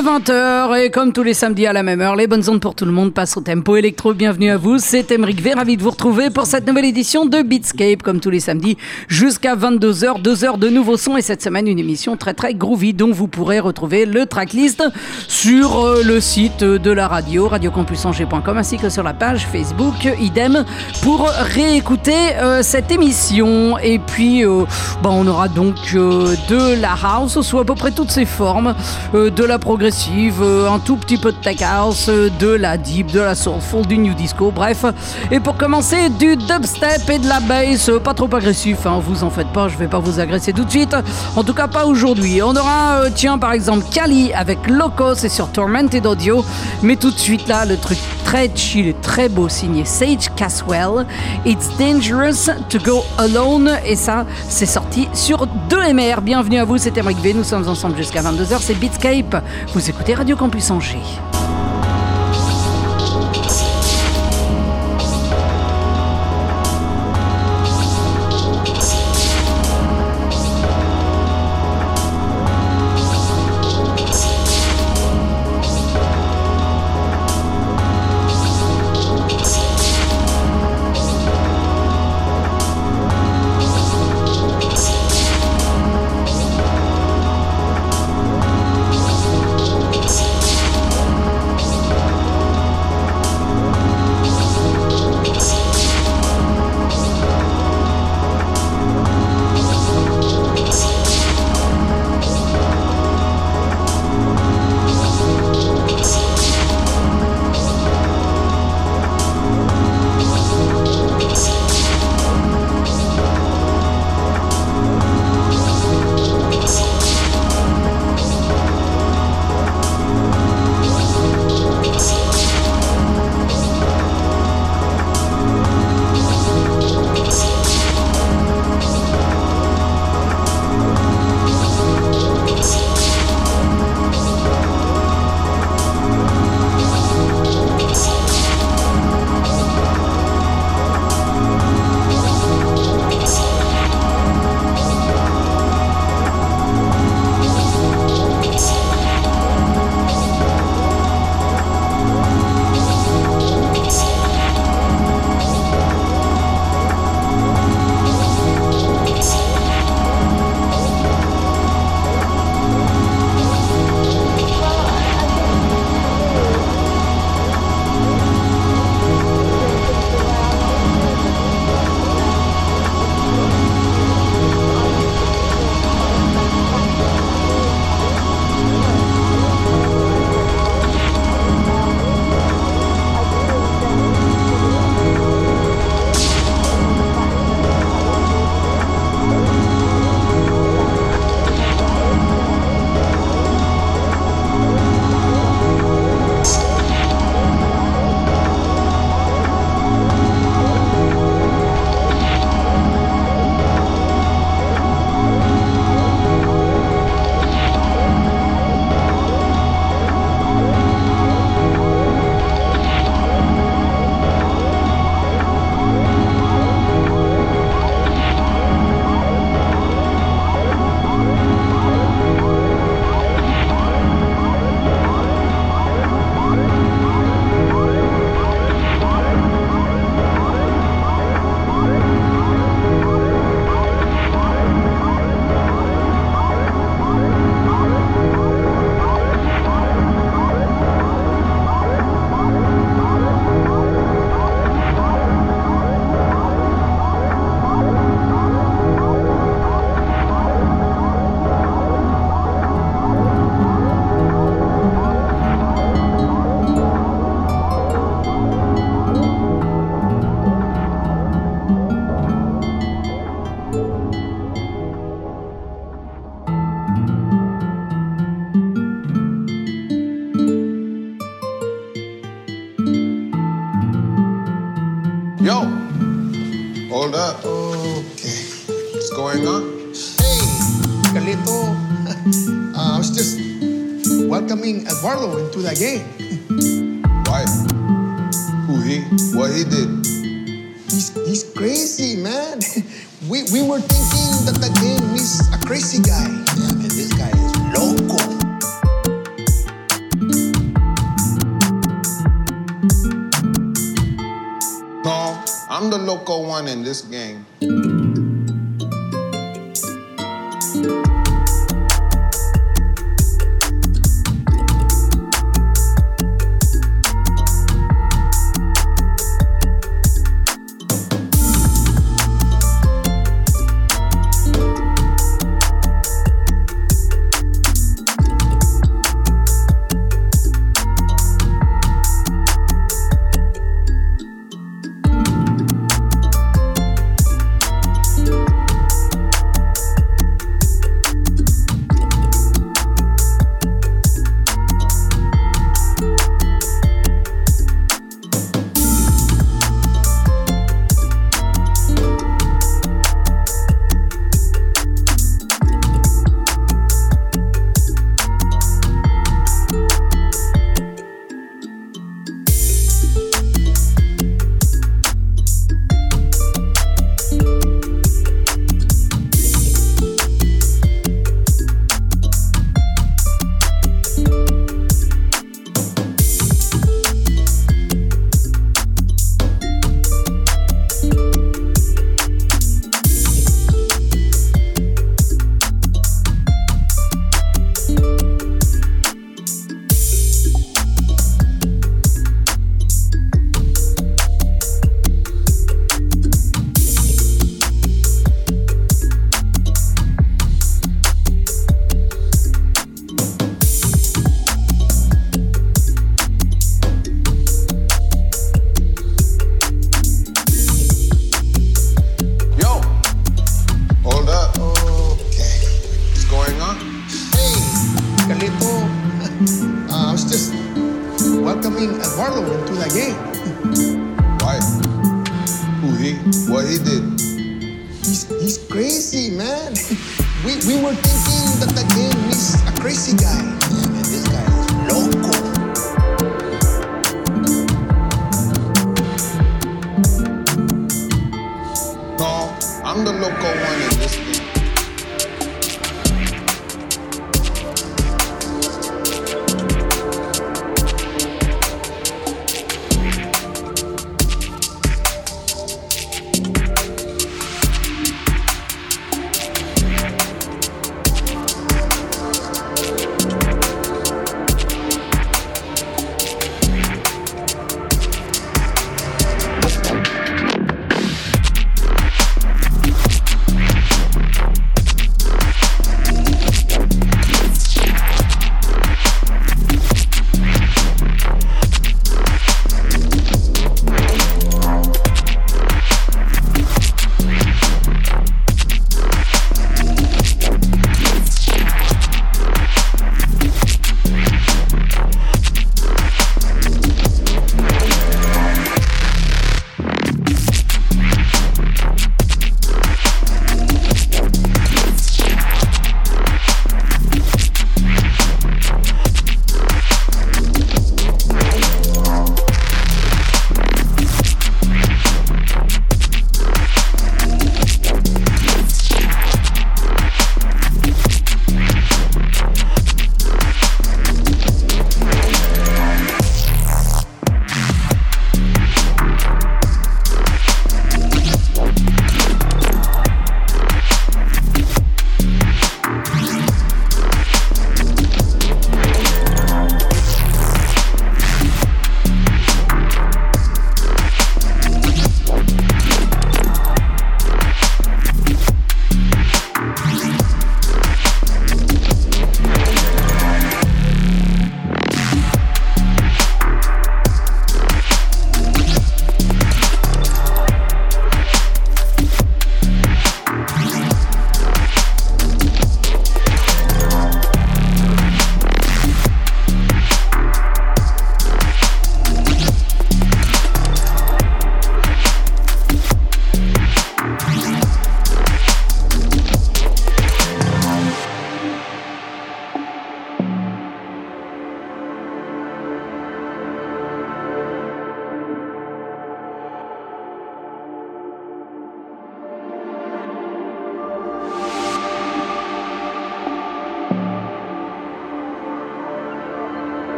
est 20h et comme tous les samedis à la même heure, les bonnes ondes pour tout le monde passent au tempo électro. Bienvenue à vous, c'est Emeric V, ravi de vous retrouver pour cette nouvelle édition de Beatscape, comme tous les samedis, jusqu'à 22h, 2 heures de nouveaux sons et cette semaine une émission très très groovy dont vous pourrez retrouver le tracklist sur euh, le site de la radio, radiocampusangers.com ainsi que sur la page Facebook, idem, pour réécouter euh, cette émission. Et puis, euh, bah, on aura donc euh, de la house sous à peu près toutes ses formes, de la progressive, un tout petit peu de tech house, de la deep, de la soulful, du new disco, bref. Et pour commencer, du dubstep et de la bass, pas trop agressif, hein, vous en faites pas, je vais pas vous agresser tout de suite. En tout cas, pas aujourd'hui. On aura, euh, tiens, par exemple, Kali avec Loco, c'est sur Tormented Audio. Mais tout de suite là, le truc très chill et très beau signé Sage Caswell. It's dangerous to go alone. Et ça, c'est sorti sur 2MR. Bienvenue à vous, c'est Emric V. Nous sommes ensemble jusqu'à 22h. C'est Beatscape. Vous écoutez Radio Campus Angers.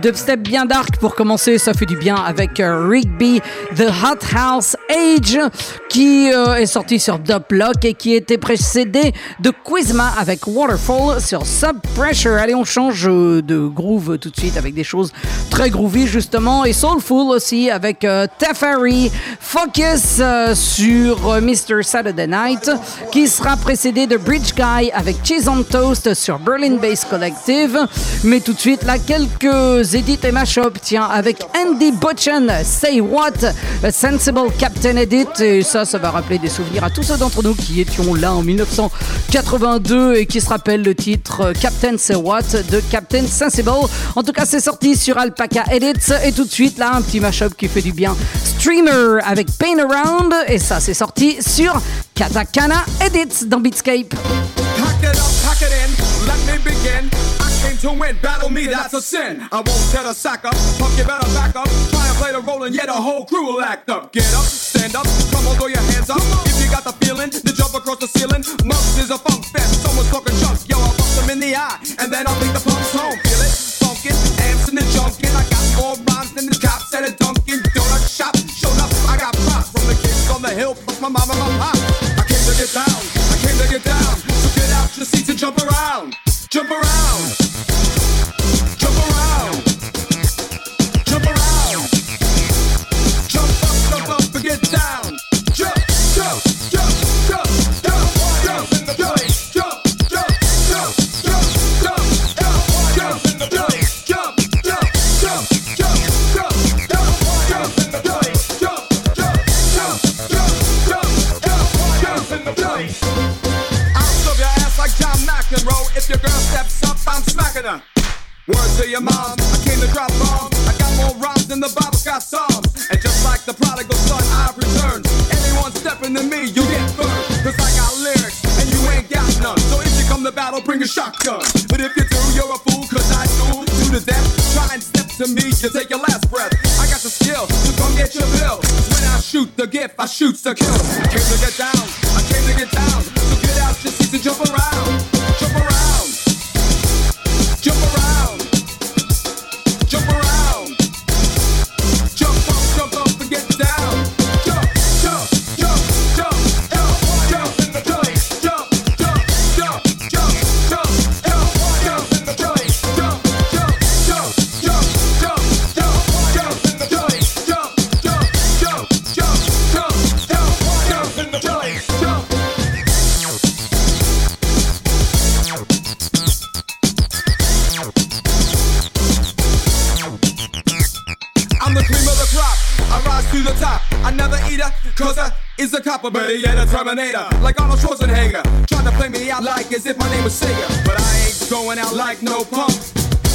Dubstep bien dark pour commencer, ça fait du bien avec euh, Rigby, The Hot House Age, qui euh, est sorti sur Dublock et qui était précédé de Quizma avec Waterfall sur Sub Pressure. Allez, on change de groove tout de suite avec des choses très groovy justement et soulful aussi avec Teferi Focus sur Mr. Saturday Night qui sera précédé de Bridge Guy avec Cheese on Toast sur Berlin Bass Collective. Mais tout de suite là, quelques Edit et Mashup, tiens, avec Andy Butchen, Say What, Sensible Captain Edit. Et ça, ça va rappeler des souvenirs à tous ceux d'entre nous qui étions là en 1982 et qui se rappellent le titre Captain Say What de Captain Sensible. En tout cas, c'est sorti sur Alpaca Edits. Et tout de suite, là, un petit mashup qui fait du bien. Streamer avec Pain Around. Et ça, c'est sorti sur Katakana Edits dans Beatscape. came to win. Battle me, that's a sin. I won't tell a sack up. Punk, you better back up. Try and play the role and yet a whole crew will act up. Get up, stand up, come on, throw your hands up. If you got the feeling to jump across the ceiling, Mumps is a funk fest. Someone's talking junk. Yo, I'll bust them in the eye. And then I'll take the punks home. Feel it? Amps in the. I got more rhymes than the cops at a Dunkin'. Showed up, I got props from the kids on the hill, plus my. I came to get down, I came to get down. So get out your seats and jump around. Jump around. your girl steps up, I'm smacking her. Word to your mom, I came to drop bombs. I got more rhymes than the Bible got psalms. And just like the prodigal son, I've returned. Anyone stepping to me, you get burned. Cause I got lyrics, and you ain't got none. So if you come to battle, bring a shotgun. But if you do, you're a fool, cause I do to death. Try and step to me you take your last breath. I got the skill, so come get your bill. When I shoot the gift, I shoot the kill. I came to get down, I came to get down. So get out your seats and jump around. chopper, but he ain't a Terminator. Like Arnold Schwarzenegger, trying to play me out like as if my name was Singer. But I ain't going out like no punk.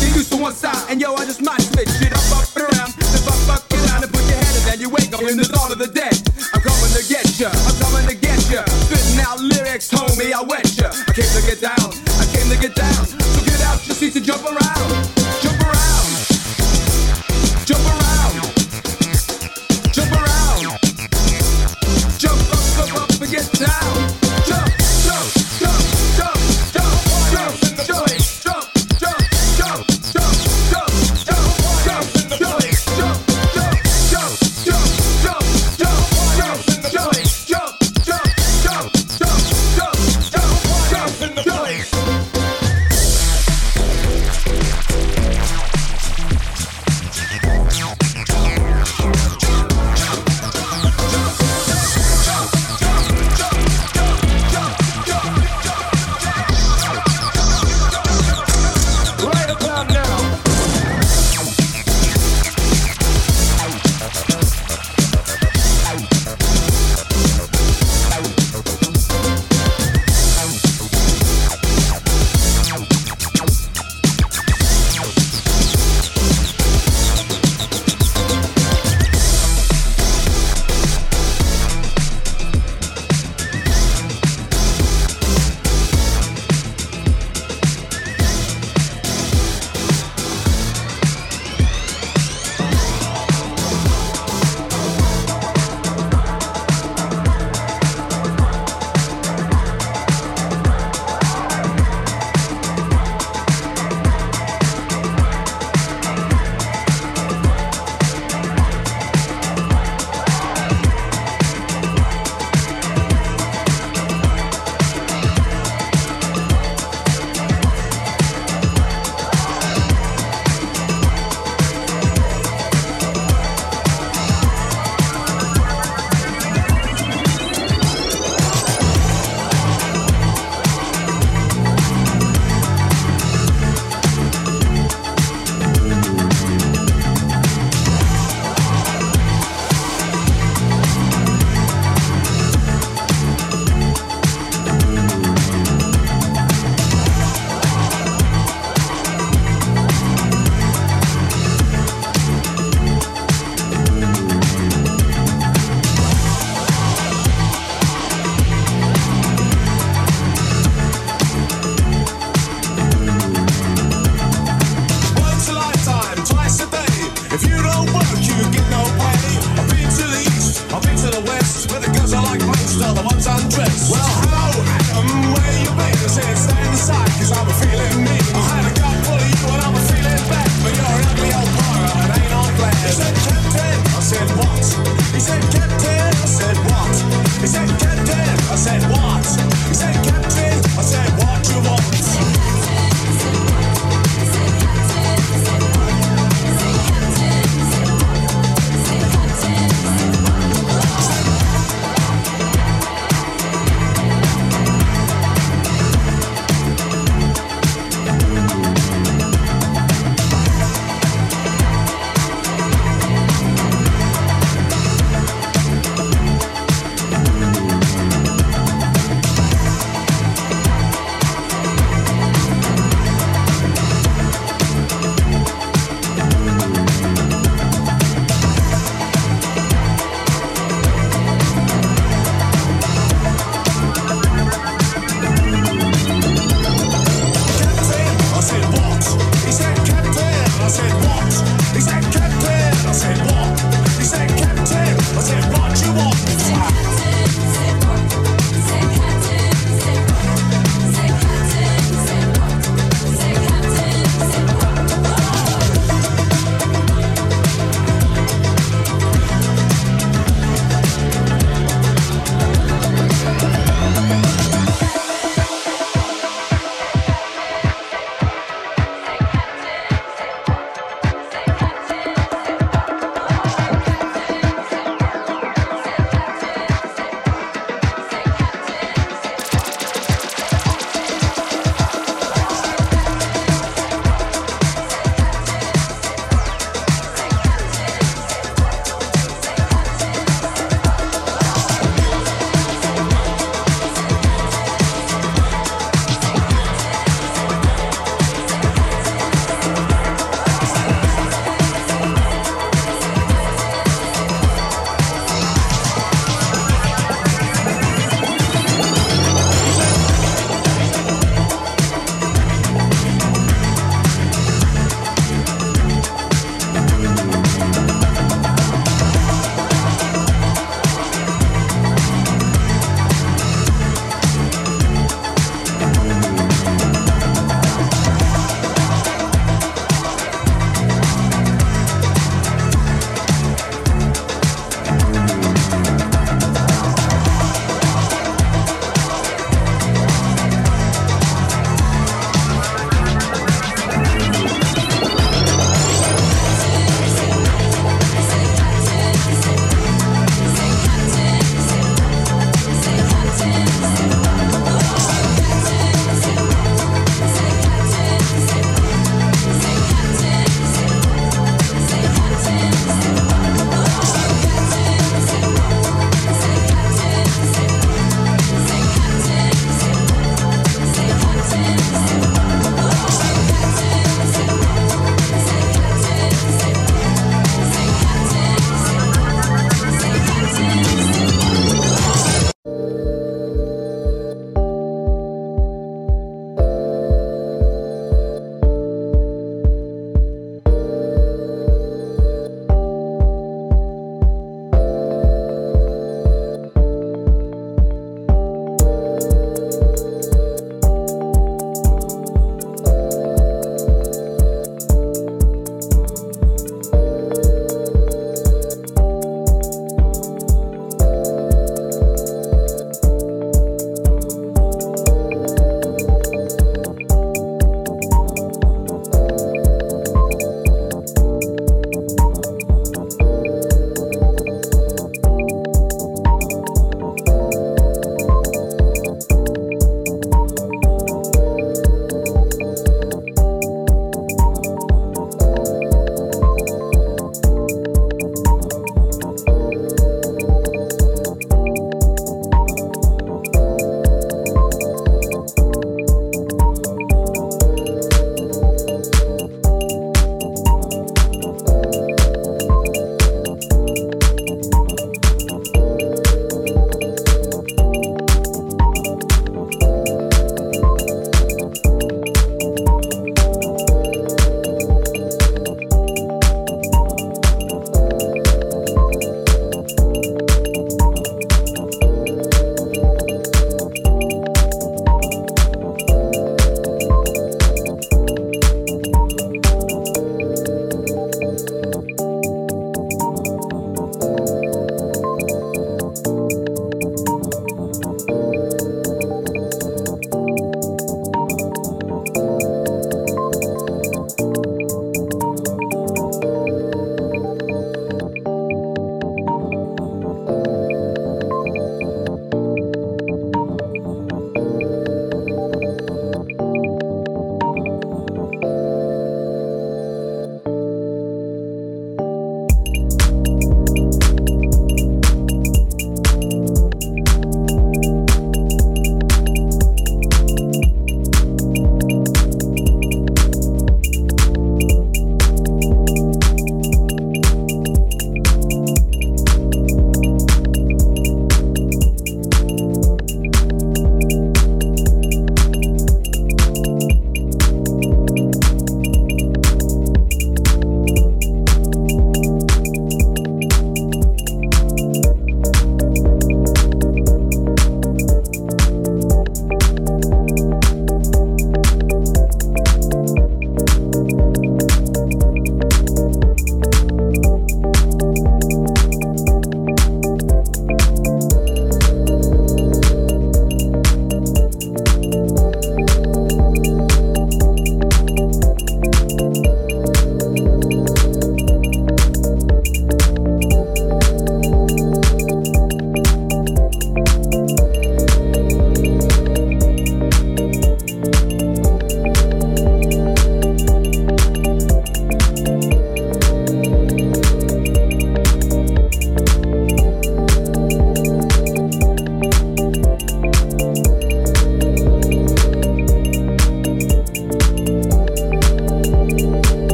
Get used to one side, and yo, I just might switch it up, up and around. If I fuck around and put your head in, then you wake up in the dawn of the dead. I'm coming to get ya, I'm coming to get ya. Spitting out lyrics, homie, I wet ya. I came to get down, I came to get down. So get out your seats and jump around.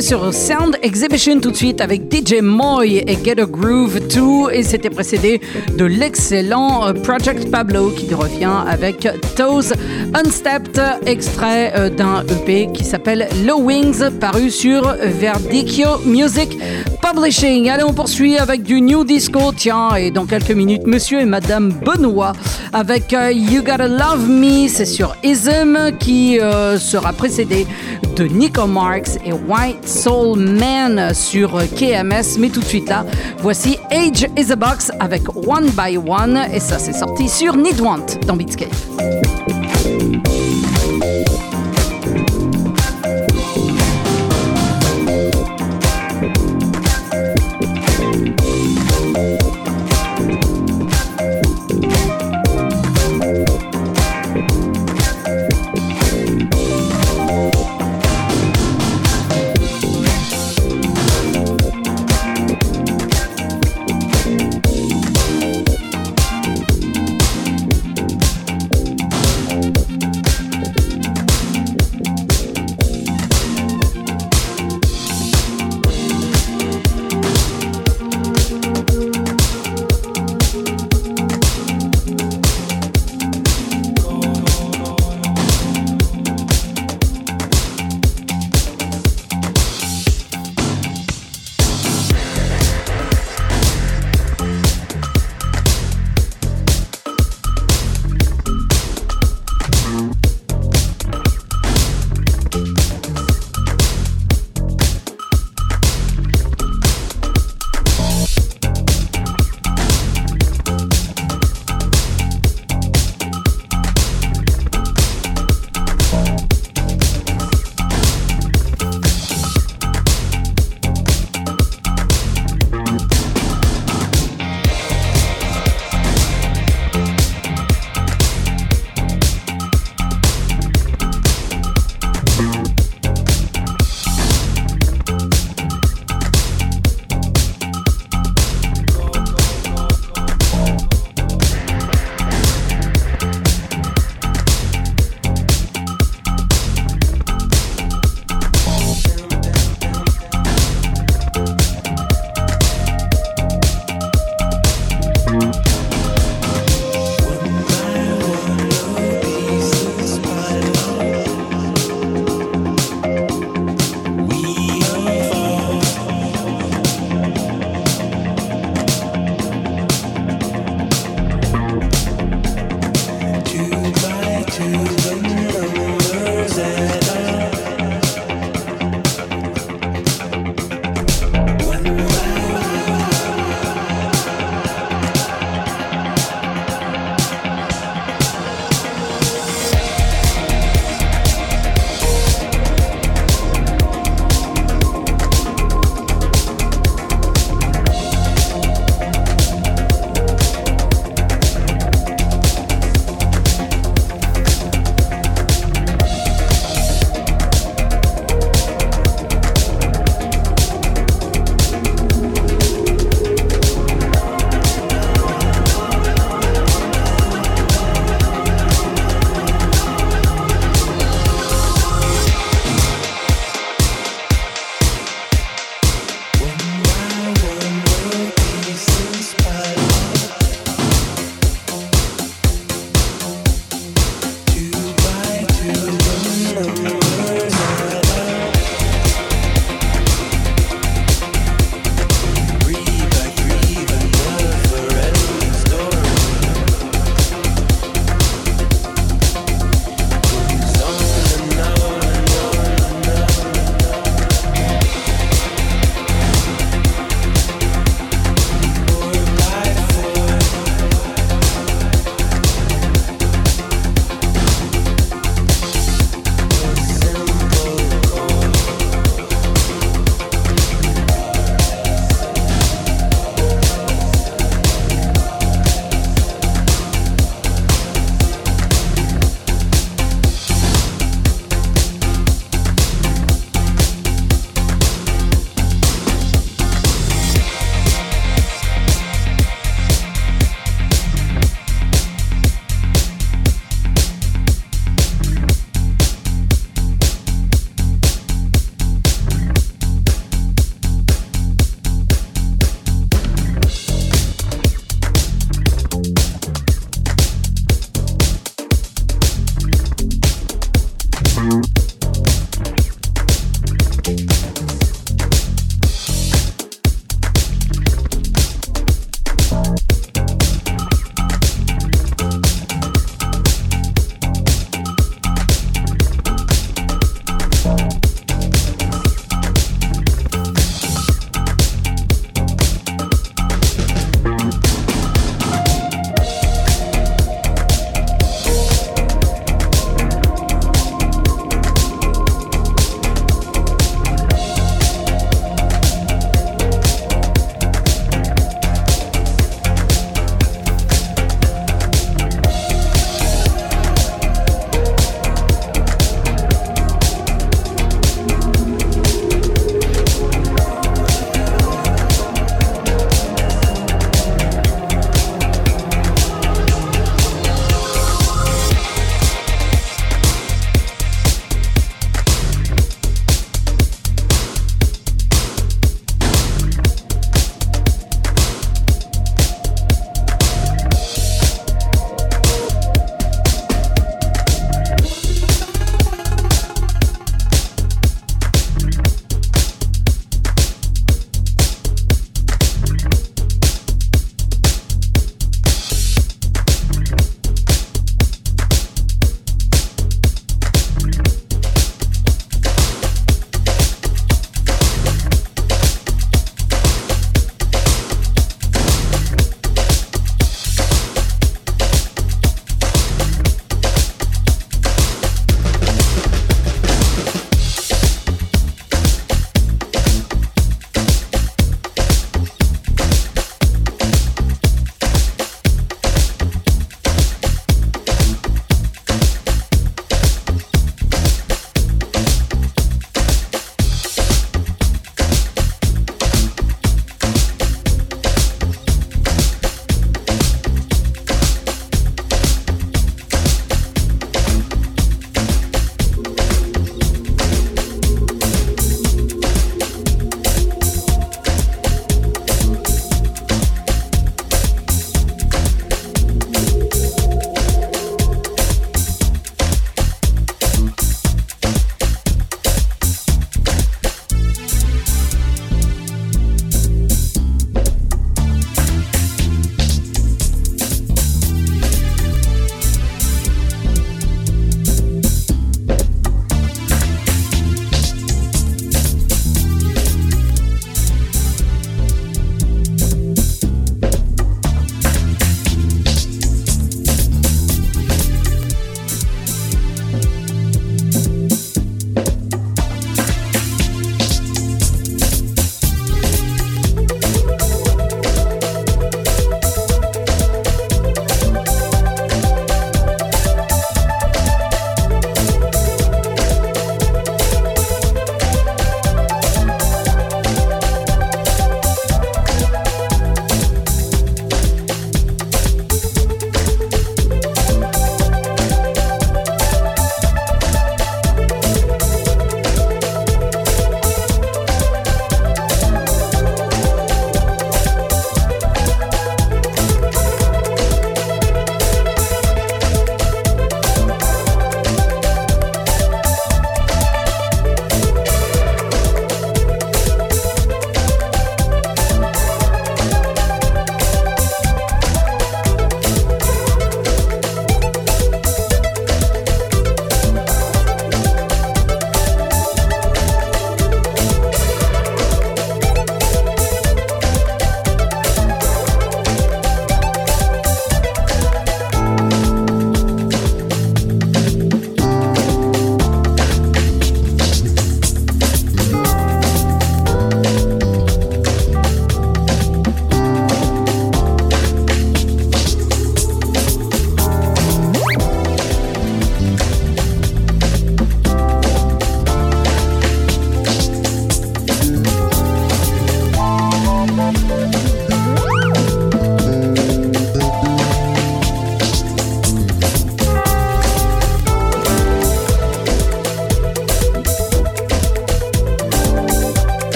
Sur Sound Exhibition tout de suite avec DJ Moy et Get a Groove 2 et c'était précédé de l'excellent euh, Project Pablo qui revient avec Toes Unstepped, extrait euh, d'un EP qui s'appelle Low Wings paru sur Verdicchio Music Publishing. Allez, on poursuit avec du New Disco, tiens, et dans quelques minutes, monsieur et madame Benoît avec euh, You Gotta Love Me, c'est sur Ism qui euh, sera précédé de Nico Marks et White Soul Man sur KMS. Mais tout de suite là, voici Age is a Box avec One by One et ça c'est sorti sur Need Want dans Beatscape.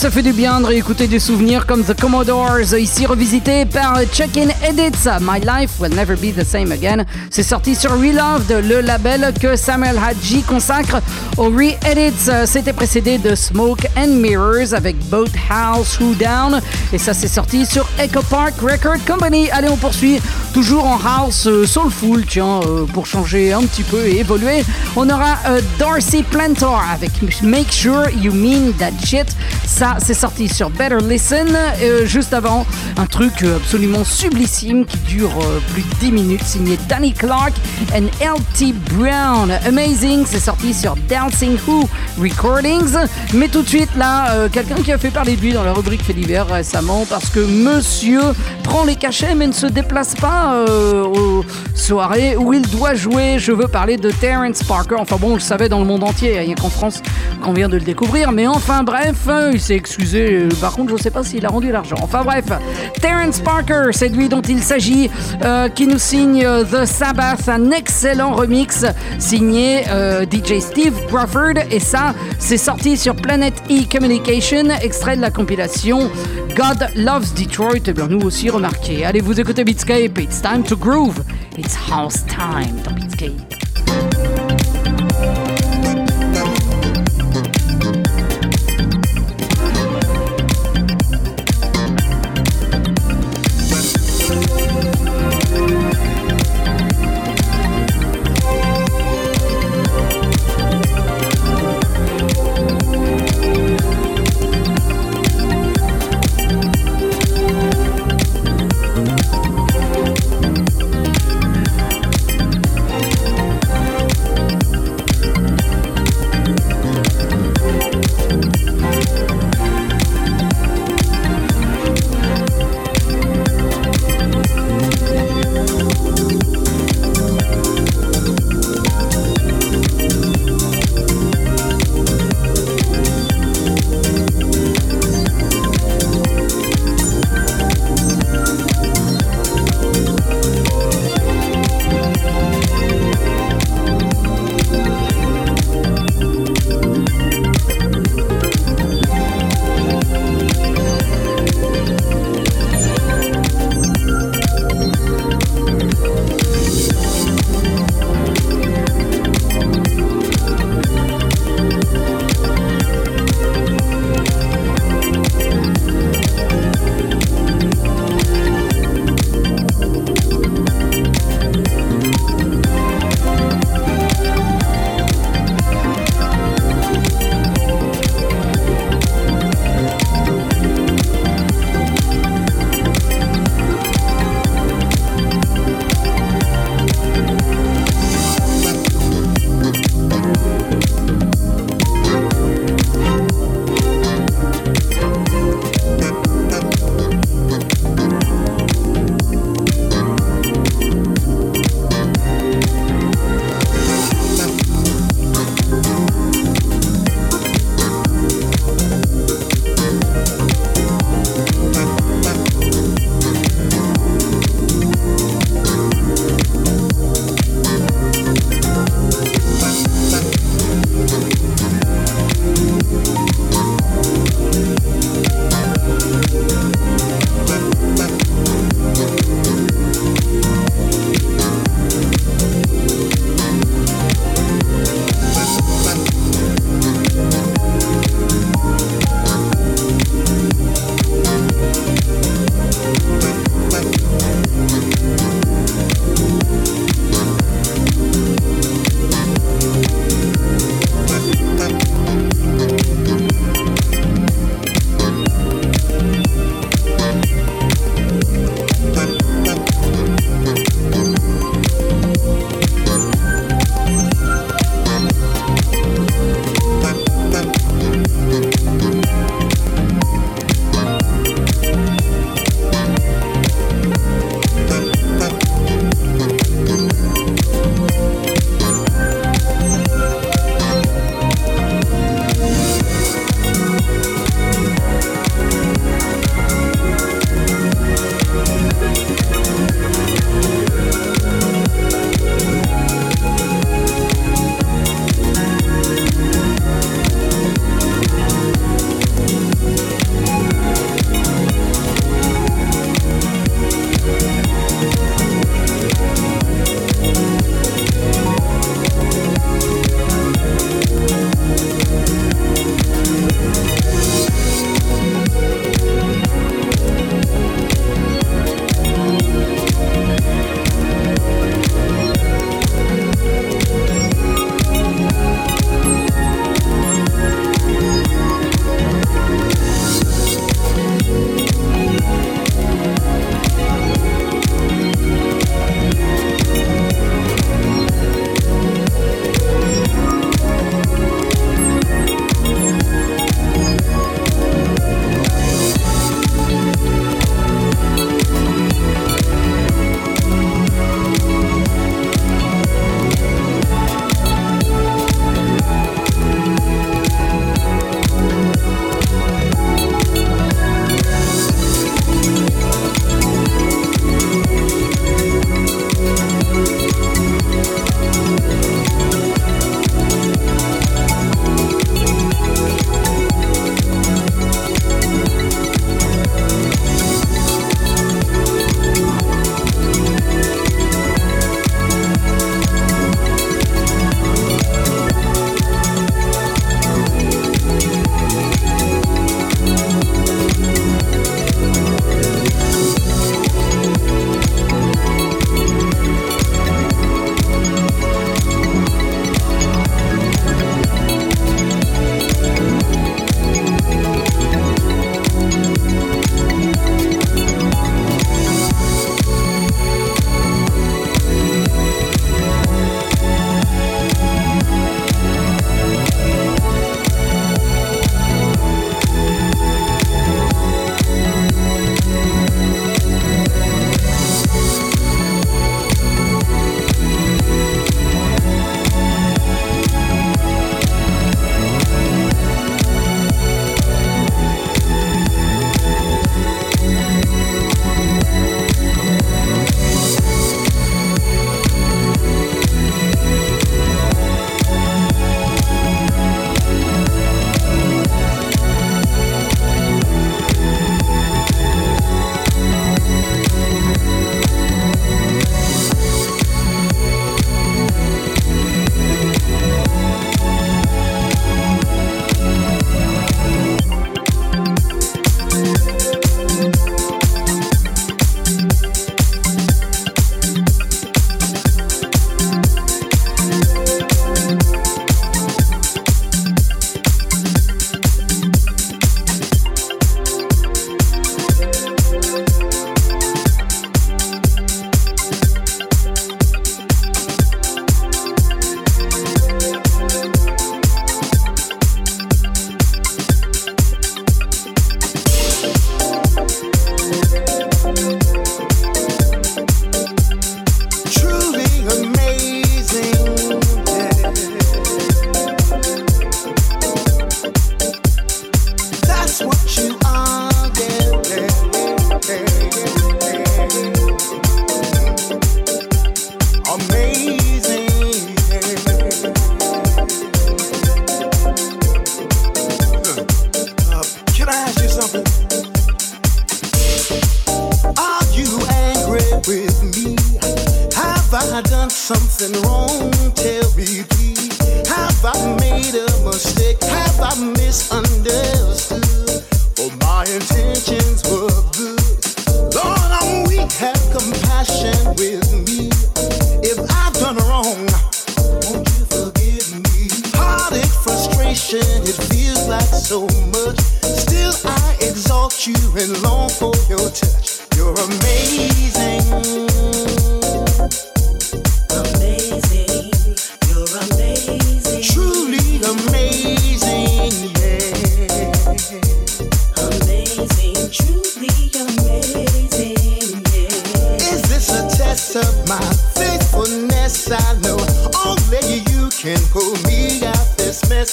Ça fait du bien de réécouter des souvenirs comme The Commodores, ici revisité par Check-in Edits. My Life Will Never Be the Same Again. C'est sorti sur Reloved, le label que Samuel Hadji consacre aux re-edits. C'était précédé de Smoke and Mirrors avec Boat House Who Down. Et ça, c'est sorti sur Echo Park Record Company. Allez, on poursuit toujours en house euh, soulful, tiens, euh, pour changer un petit peu et évoluer. On aura euh, Darcy Plantor avec Make Sure You Mean That Shit. Ça, c'est sorti sur Better Listen. Juste avant, un truc absolument sublissime qui dure plus de 10 minutes, signé Danny Clark and LT Brown. Amazing, c'est sorti sur Dancing Who Recordings. Mais tout de suite, là, quelqu'un qui a fait parler de lui dans la rubrique fait divers récemment parce que monsieur prend les cachets mais ne se déplace pas euh, aux soirées où il doit jouer. Je veux parler de Terence Parker. Enfin bon, on le savait dans le monde entier, n'y a qu'en France qu'on vient de le découvrir. Mais enfin bref, euh, il s'est excusé. Euh, Par contre, je ne sais pas s'il a rendu l'argent. Enfin bref, Terence Parker, c'est lui dont il s'agit, qui nous signe The Sabbath, un excellent remix signé DJ Steve Crawford. Et ça, c'est sorti sur Planet E Communication, extrait de la compilation God Loves Detroit. Et bien nous aussi remarqué. Allez, vous écoutez Beatscape, it's time to groove. It's house time.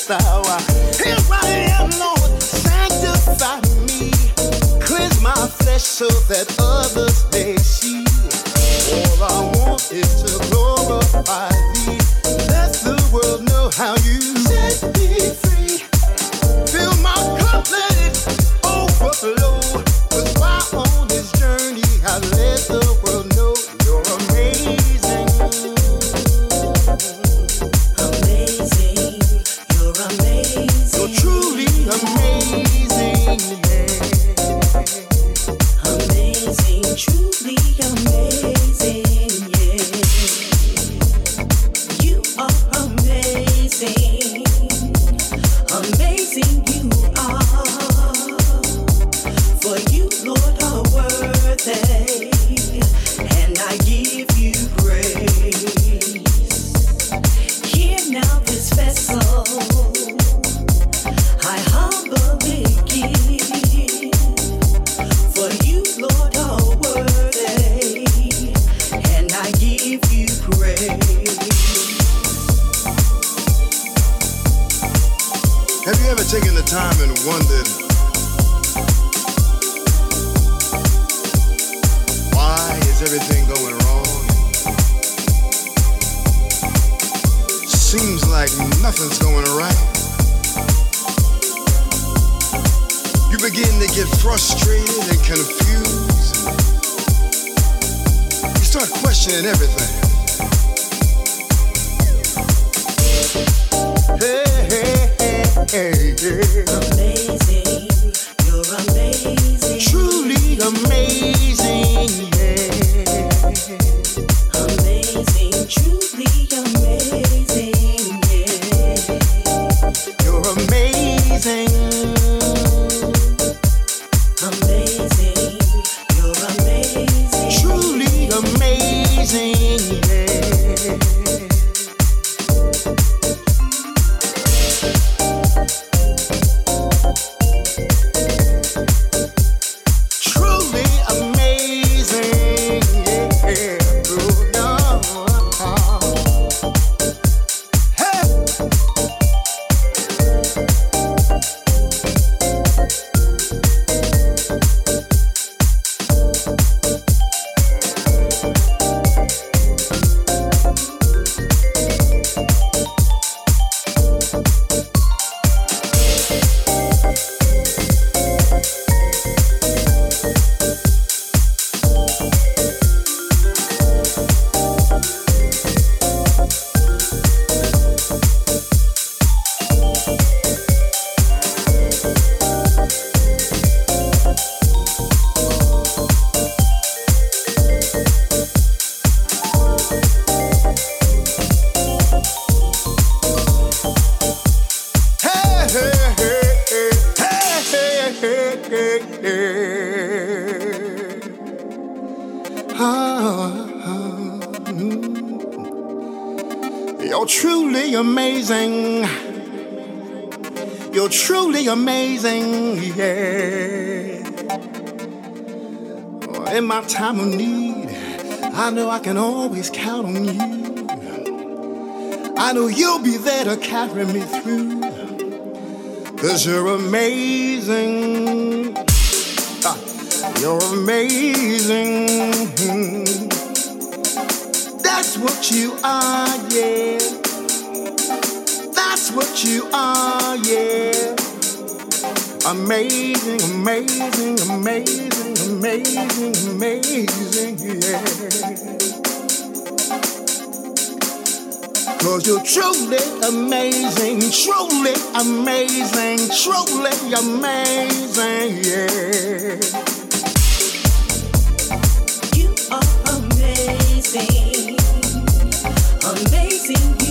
this. Here I am, Lord, sanctify me. Cleanse my flesh so that others may see. All I want is to glorify thee. Let the world know how you set me. in my time of need. I know I can always count on you. I know you'll be there to carry me through. Cause you're amazing. Ah, you're amazing. That's what you are, yeah. That's what you are, yeah. Amazing, amazing, amazing amazing, amazing, yeah. Cause you're truly amazing, truly amazing, truly amazing, yeah. You are amazing, amazing.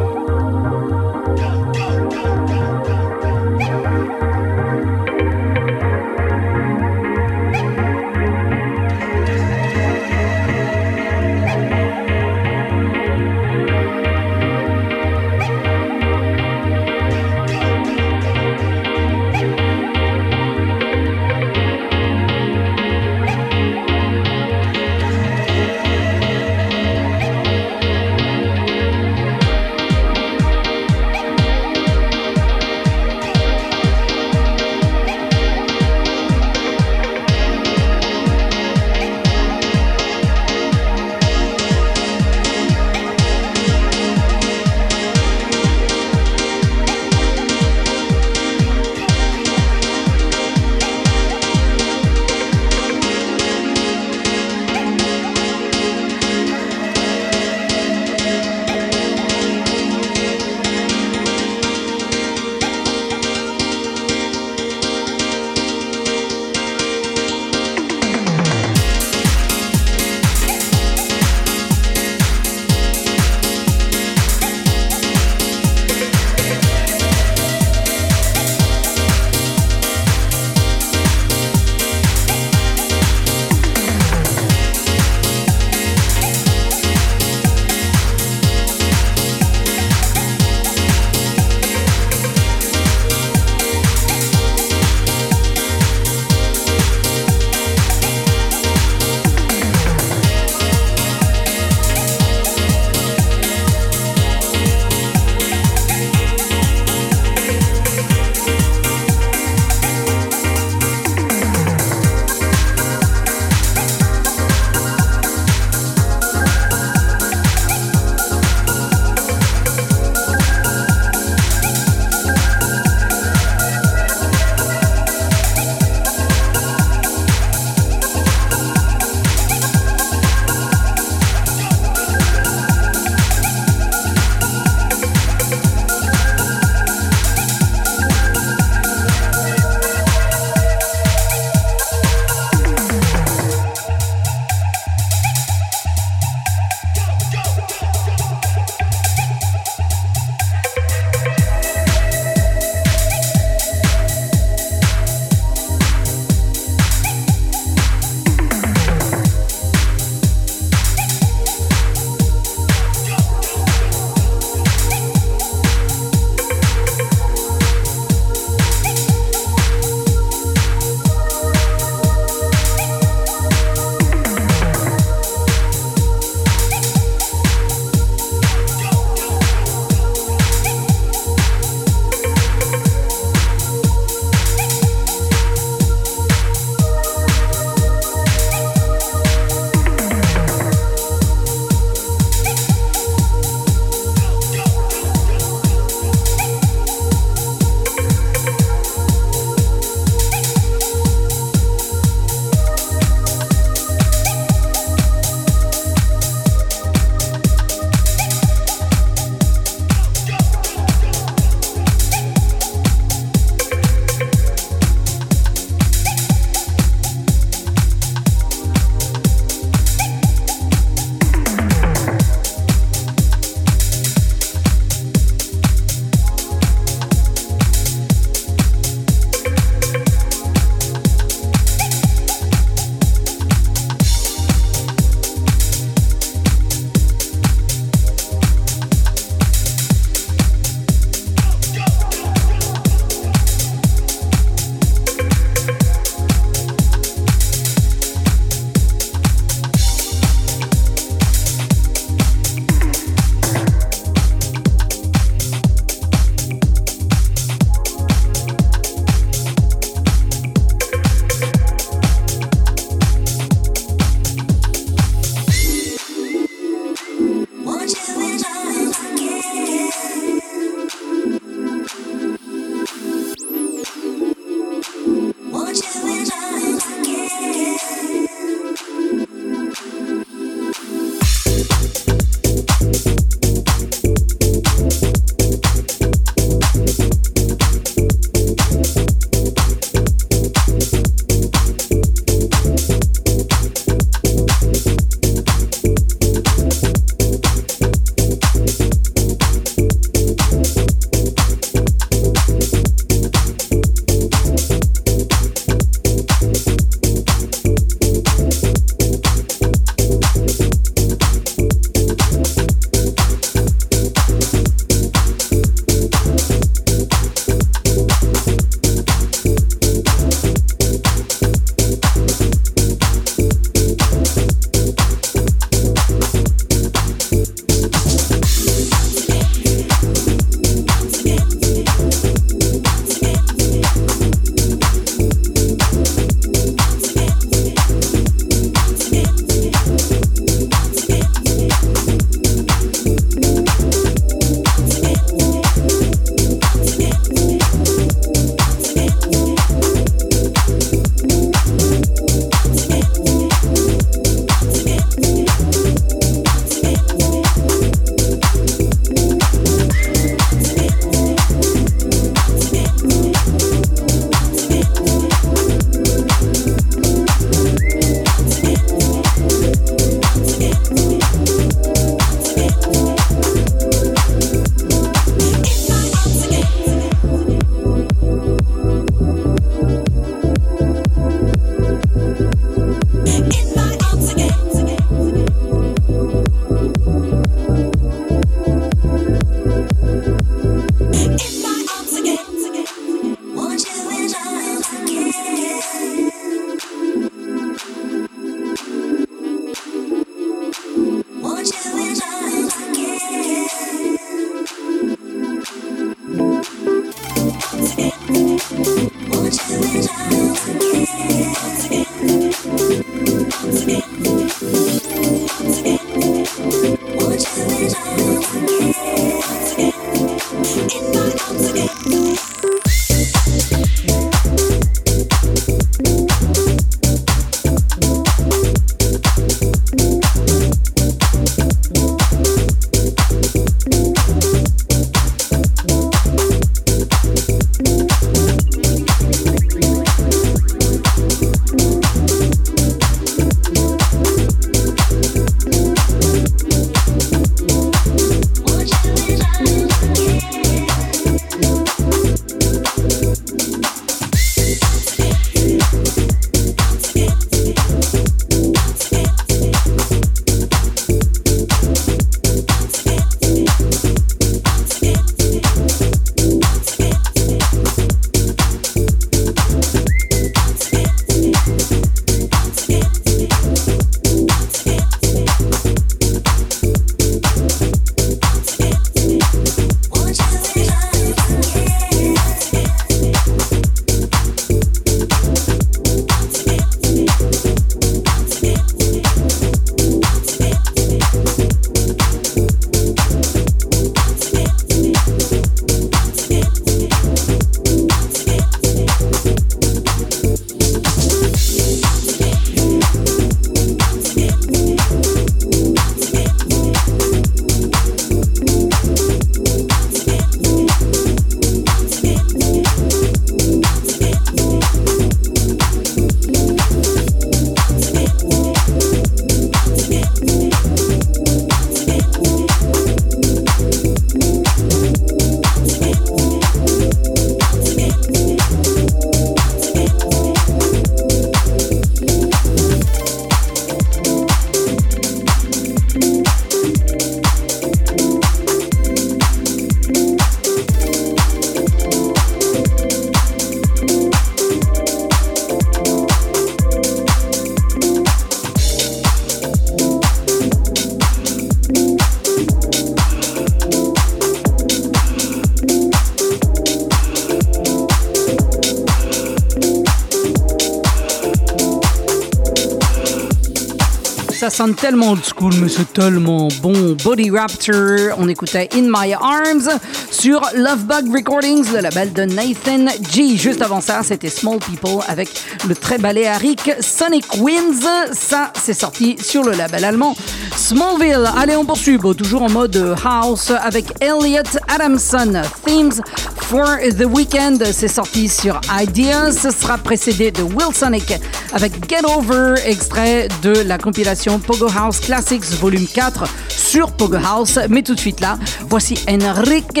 Sent tellement old school, mais c'est tellement bon. Body Raptor, on écoutait In My Arms sur Lovebug Recordings, le label de Nathan G. Juste avant ça, c'était Small People avec le très baléarique Sonic Winds. Ça, c'est sorti sur le label allemand Smallville. Allez, on poursuit, toujours en mode house avec Elliot Adamson. Themes for the Weekend, c'est sorti sur Ideas. Ce sera précédé de Wilsonic avec Get Over, extrait de la compilation Pogo House Classics Volume 4 sur Pogo House. Mais tout de suite là, voici Enrique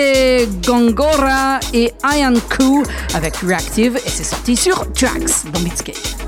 Gongora et Ian Koo avec Reactive et c'est sorti sur Tracks dans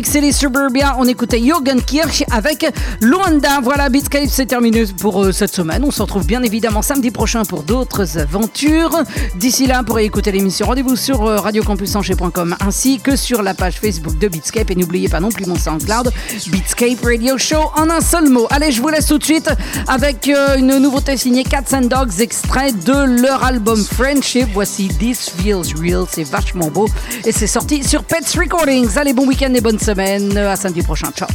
Plastic City Suburbia. On écoutait Jürgen Kirch avec Luanda. Voilà, Beatscape, c'est terminé pour euh, cette semaine. On se retrouve bien évidemment samedi prochain pour d'autres aventures. D'ici là, pour écouter l'émission, rendez-vous sur euh, ainsi que sur la page Facebook de Beatscape. Et n'oubliez pas non plus mon SoundCloud, Beatscape Radio Show en un seul mot. Allez, je vous laisse tout de suite avec euh, une nouveauté signée Cats and Dogs, extrait de leur album Friendship. Voici This Feels Real, c'est vachement beau. Et c'est sorti sur Pets Recordings. Allez, bon week-end et bonne semaine. À samedi prochain. Ciao.